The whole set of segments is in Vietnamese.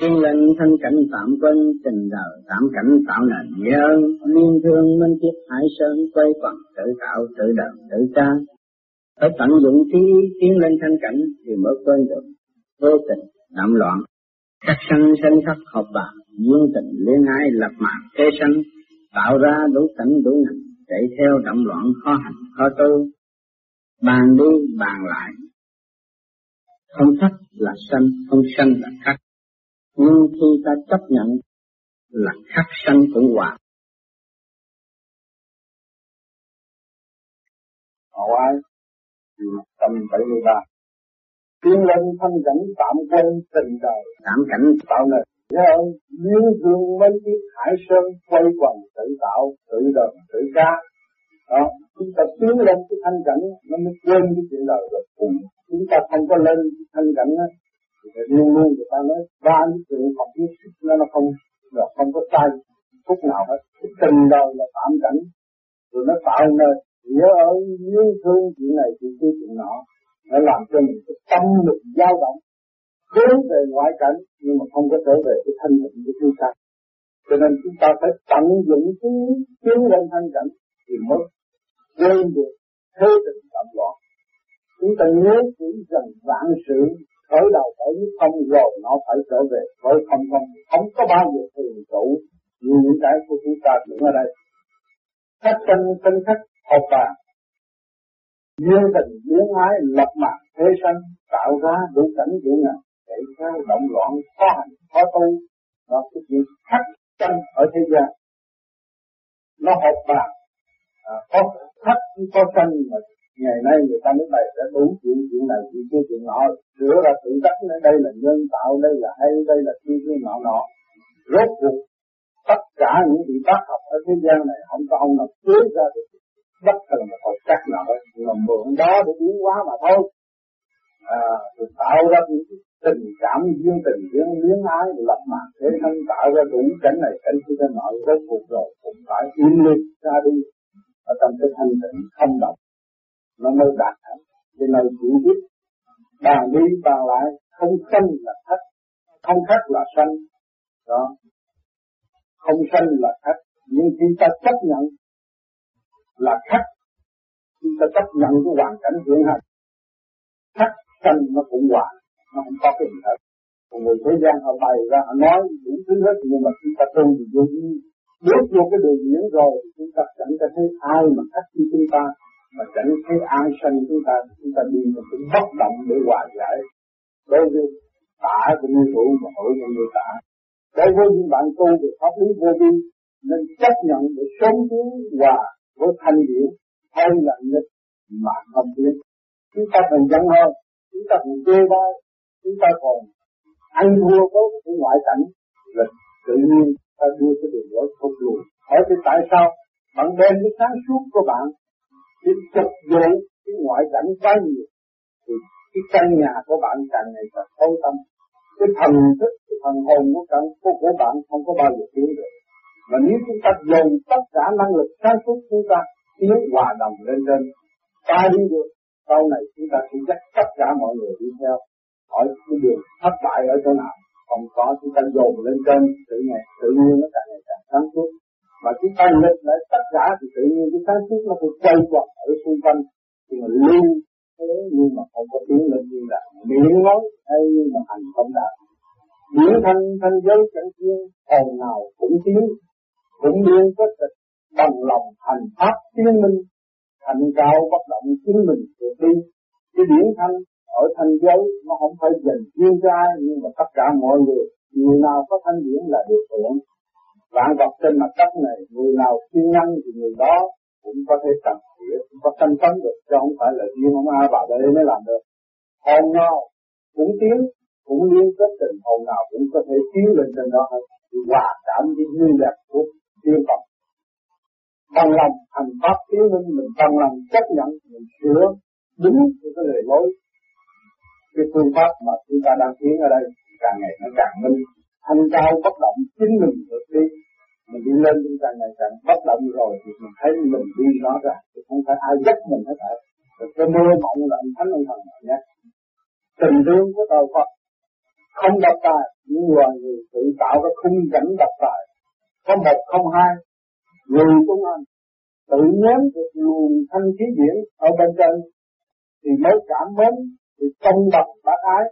Tiên lệnh thân cảnh tạm quân, tình đời tạm cảnh tạo nền nghĩa ơn, liên thương minh kiếp hải sơn, quay phần tự tạo, tự đời, tự ca. Phải tận dụng trí tiến lên thanh cảnh thì mới quên được vô tình, đạm loạn. Các sanh sanh khắc học bạc duyên tình liên ái lập mạng thế sanh, tạo ra đủ cảnh đủ ngành, chạy theo động loạn khó hành khó tu. Bàn đi bàn lại, không thắt là sanh, không sanh là khắc nhưng khi ta chấp nhận là khắc sanh cũng hòa, họ ai? Tâm bảy mươi ba. Lên thanh cảnh tạm quên tình đời. Tạm cảnh tạo nên nhớ liên dương mấy chiếc hải sơn quay quần tự tạo, tự đời tự ca. Đó, chúng ta tiến lên cái thanh cảnh, nó mới quên cái chuyện đời rồi. Chúng ta không có lên cái thanh cảnh á luôn luôn người ta nói, ba những chuyện học biết nó nó không là không có sai phút nào hết. Cái tình đời là tạm cảnh. Rồi nó tạo nên, nhớ ở yêu thương chuyện này chuyện kia chuyện nọ. Nó làm cho mình cái tâm lực dao động. Hướng về ngoại cảnh, nhưng mà không có trở về cái thanh tịnh của chúng ta. Cho nên chúng ta phải tận dụng cái tiến lên thanh cảnh thì mới quên được thế tình tạm loạn. Chúng ta nhớ kỹ rằng vạn sự khởi đầu ở với không rồi nó phải trở về với không không không có bao giờ thường trụ như những cái của chúng ta đứng ở đây. Khách chân tinh khách học bàn duyên tình luyến ái lập mặt thế sanh tạo ra đủ cảnh đủ nào. Để theo động loạn khó hành khó tu. Đó cái chuyện khắc chân ở thế gian. Nó học bàn à, có khắc có sanh mà ngày nay người ta mới bày ra đúng chuyện chuyện này chuyện kia chuyện nọ. Sửa ra tự đắc đây là nhân tạo đây là hay đây là kia kia nọ nọ. Rốt cuộc tất cả những vị bác học ở thế gian này không có ông nào cưới ra được. Bất cần là hồi chắc nào đấy là mượn đó để biến hóa mà thôi. À, rồi tạo ra những tình cảm duyên tình duyên luyến ái lập mặt để thân tạo ra đủ cảnh này cảnh kia cái nọ. Rốt cuộc rồi cũng phải im lặng ra đi. Ở trong cái thanh tịnh không động nó mới đạt thành cho nên chỉ biết bàn đi, bàn lại, không sanh là thất. Không thất là sanh. Đó. Không sanh là thất. Nhưng khi ta chấp nhận là thất. Khi ta chấp nhận cái hoàn cảnh hiện hành. Thất sanh nó cũng hoàn. Nó không có cái gì hết. Còn người thế gian họ bày ra, họ nói đủ thứ hết, nhưng mà chúng ta tu thì vô bước vô cái đường diễn rồi, chúng ta chẳng có thấy ai mà thất như chúng ta mà chẳng thấy an sanh chúng ta chúng ta đi một cái bất động để hòa giải. Đối với tả cũng như thủ mà hỏi của như tả. Đối với những bạn tu về pháp lý vô vi, nên chấp nhận để sớm tiến hòa với thanh điển hay là nghịch mà không biết chúng ta còn giận hơn, chúng ta còn chê bai, chúng ta còn ăn thua tốt của ngoại cảnh. Là tự nhiên ta đưa cái đường lối không lùi hỏi thì tại sao bạn đem cái sáng suốt của bạn đi chụp vụ cái ngoại cảnh quá nhiều. Thì cái căn nhà của bạn càng ngày càng tối tâm. Cái thần thức cái thần hồn của bạn của, của bạn không có bao giờ tiến được. Mà nếu chúng ta dồn tất cả năng lực sáng suốt chúng ta tiến hòa đồng lên trên ta đi được sau này chúng ta sẽ dắt tất cả mọi người đi theo. Hỏi cái đường thất bại ở chỗ nào không có chúng ta dồn lên trên tự ngày tự nhiên nó càng ngày càng sáng suốt mà chúng ta lực lại tất cả thì tự nhiên cái ta suốt nó được quay quật ở xung quanh thì mà lưu thế nhưng mà không có tiếng lên như là miệng nói hay nhưng mà hành không đạt điển thanh thanh giới chẳng thiên, hồn nào cũng tiếng cũng liên kết tịch bằng lòng hành pháp tiến minh, thành cao bất động chính mình tự đi cái điển thanh ở thanh giới nó không phải dành riêng cho ai, nhưng mà tất cả mọi người người nào có thanh điển là được hưởng vạn vật trên mặt đất này, người nào siêng năng thì người đó cũng có thể cần thiện cũng có thanh tấn được, chứ không phải là riêng ông A bà đây mới làm được. Hồn nào cũng tiến, cũng liên kết tình, hồn nào cũng có thể tiến lên trên đó hết. Thì hòa cảm với nguyên lạc của tiên Phật. Bằng lòng hành pháp tiến minh mình bằng lòng chấp nhận, mình sửa đúng với cái lời lối. Cái phương pháp mà chúng ta đang tiến ở đây càng ngày nó càng minh. Thanh cao bất động chính mình được đi mình đi lên chúng ta ngày càng bất động rồi thì mình thấy mình đi rõ ra. Thì không phải ai dắt mình hết phải rồi cái mơ mộng là anh thánh ông thần nhé. Tình thương của đạo Phật không độc tài, nhưng loài người tự tạo ra khung cảnh độc tài. Có một không hai, người cũng anh. Tự nếm được luồng thanh khí điển ở bên trên thì mới cảm mến, thì công độc bác ái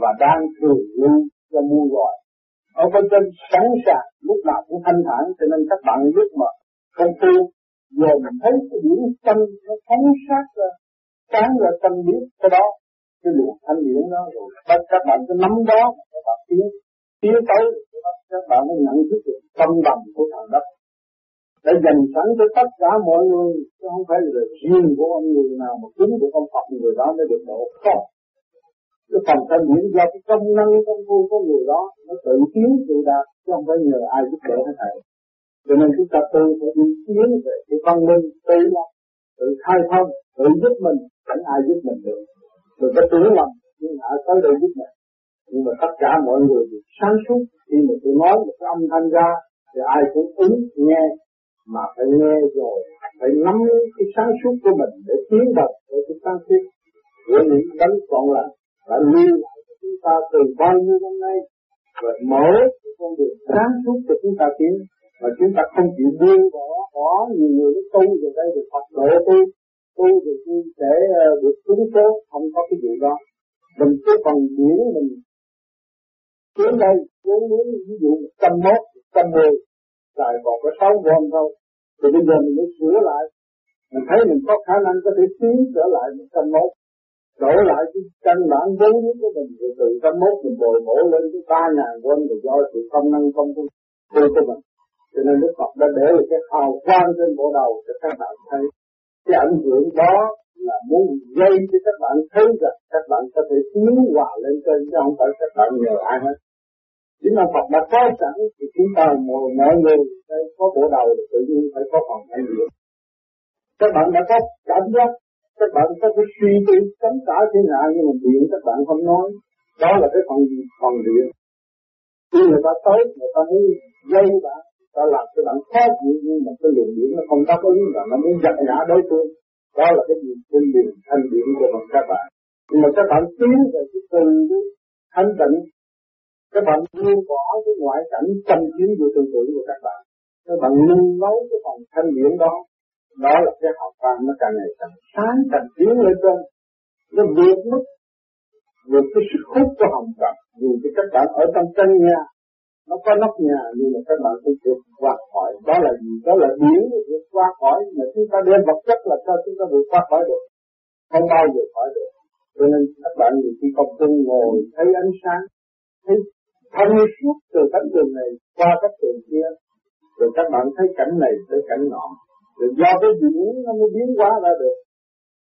và đang thường lưu cho muôn loài ở bên trên sẵn sàng, lúc nào cũng thanh thản, cho nên các bạn biết mà, công giờ mình thấy cái điểm tâm nó phóng sát ra, sáng ra tâm biết cái đó, cái luồng thanh điển đó rồi. Các các bạn cứ nắm đó, các bạn tiến tiến tới, các bạn mới nhận thức được tâm bằng của thằng đất. Đã dành sẵn cho tất cả mọi người, chứ không phải là riêng của ông người nào mà kính của ông Phật người đó mới được độ. Không cái phần thanh điển do cái công năng, công phu của người đó nó tự tiến tự đạt, chứ không phải nhờ ai giúp đỡ hết thầy cho nên chúng ta tự phải đi tiến về cái văn minh tự lập tự khai thông, tự giúp mình, chẳng ai giúp mình được. Đừng có tưởng lầm nhưng hạ tới đây giúp mình? Nhưng mà tất cả mọi người được sáng suốt. Khi mà tôi nói một cái âm thanh ra, thì ai cũng ứng nghe, mà phải nghe rồi, phải nắm cái sáng suốt của mình để tiến vào để cái sáng suốt. Của những đấng còn lại đã lưu lại cho chúng ta từ bao nhiêu năm nay, và mở cái con đường sáng suốt cho chúng ta tiến. Và chúng ta không chịu buông bỏ bỏ nhiều người nó tu về đây ờ, được Phật độ tu tu được để được trúng số không có cái gì đó. Mình cứ còn điển mình tiến đây, vốn muốn ví dụ một trăm mốt, một trăm mười lại còn có sáu vòng thôi. Thì bây giờ mình mới sửa lại. Mình thấy mình có khả năng có thể tiến trở lại một trăm mốt đổi lại cái căn bản vốn liếng của mình rồi từ trăm mốt mình bồi bổ lên cái ba ngàn quân rồi do sự công năng công phu của mình. Cho nên Đức Phật đã để cái hào quang trên bộ đầu cho các bạn thấy. Cái ảnh hưởng đó là muốn gây cho các bạn thấy rằng các bạn có thể tiến hòa lên trên chứ không phải các bạn nhờ ai hết. Chính là Phật đã có sẵn thì chúng ta mọi, mọi người đây có bộ đầu thì tự nhiên phải có phần ảnh hưởng các bạn đã có cảm giác các bạn có cái suy tư cấm cả thế nào nhưng mà điện các bạn không nói. Đó là cái phần gì? Phần điện. Khi người ta tới, người ta muốn dây bạn, ta làm cho bạn khó chịu nhưng mà cái lượng điện nó không đáp ứng và nó muốn giật ngã đối phương. Đó là cái gì? Trên điện, thanh điện của bằng các bạn. Nhưng mà các bạn tiến về cái từ thanh tịnh. Các bạn buông bỏ cái ngoại cảnh tâm chiến vô tương tự của các bạn. Các bạn nung nấu cái phần thanh điện đó đó là cái học văn nó càng ngày càng sáng, càng tiến lên trên. Nó vượt mức, vượt cái sức hút của hồng trần dù cho các bạn ở trong căn nhà, nó có nóc nhà, nhưng mà các bạn cũng vượt qua khỏi. Đó là gì? Đó là điển vượt qua khỏi, mà chúng ta đem vật chất là sao chúng ta vượt qua khỏi được? Không bao giờ khỏi được. Cho nên các bạn nhiều khi công phu ngồi thấy ánh sáng, thấy thông suốt từ cánh đường này qua các đường kia, rồi các bạn thấy cảnh này tới cảnh nọ rồi do cái diễn nó mới biến hóa ra được.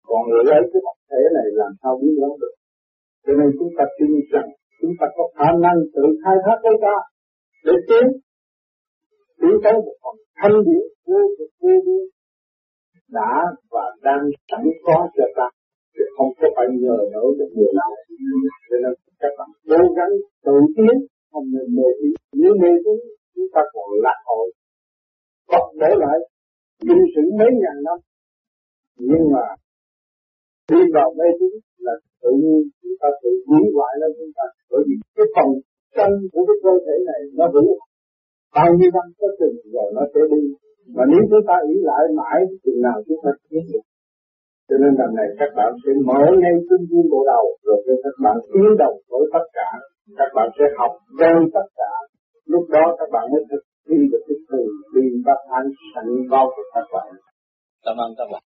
Còn người lấy cái vật thể này làm sao biến hóa được. Cho nên chúng ta tin rằng, chúng ta có khả năng tự khai thác cái ta để tiến tiến tới một phần thanh điển vô cực vô biên đã và đang sẵn có cho ta. Chứ không có phải nhờ đỡ được người nào. Cho nên các bạn cố gắng tự tiến, không nên mê tín. Nếu mê tín, chúng ta còn lạc hội Phật để lại kinh sử mấy ngàn năm. Nhưng mà đi vào mê tín là tự nhiên chúng ta tự hủy hoại lên chúng ta. Bởi vì cái phần chân của cái cơ thể này nó hủy bao nhiêu năm có chừng rồi nó sẽ đi. Mà nếu chúng ta ý lại mãi chừng nào chúng ta biết được. Cho nên lần này các bạn sẽ mở ngay tinh viên bộ đầu, rồi cho các bạn tiến đồng với tất cả. Các bạn sẽ học quen tất cả. Lúc đó các bạn mới thực thi được cái từ bi sẵn bao của các bạn cảm ơn các bạn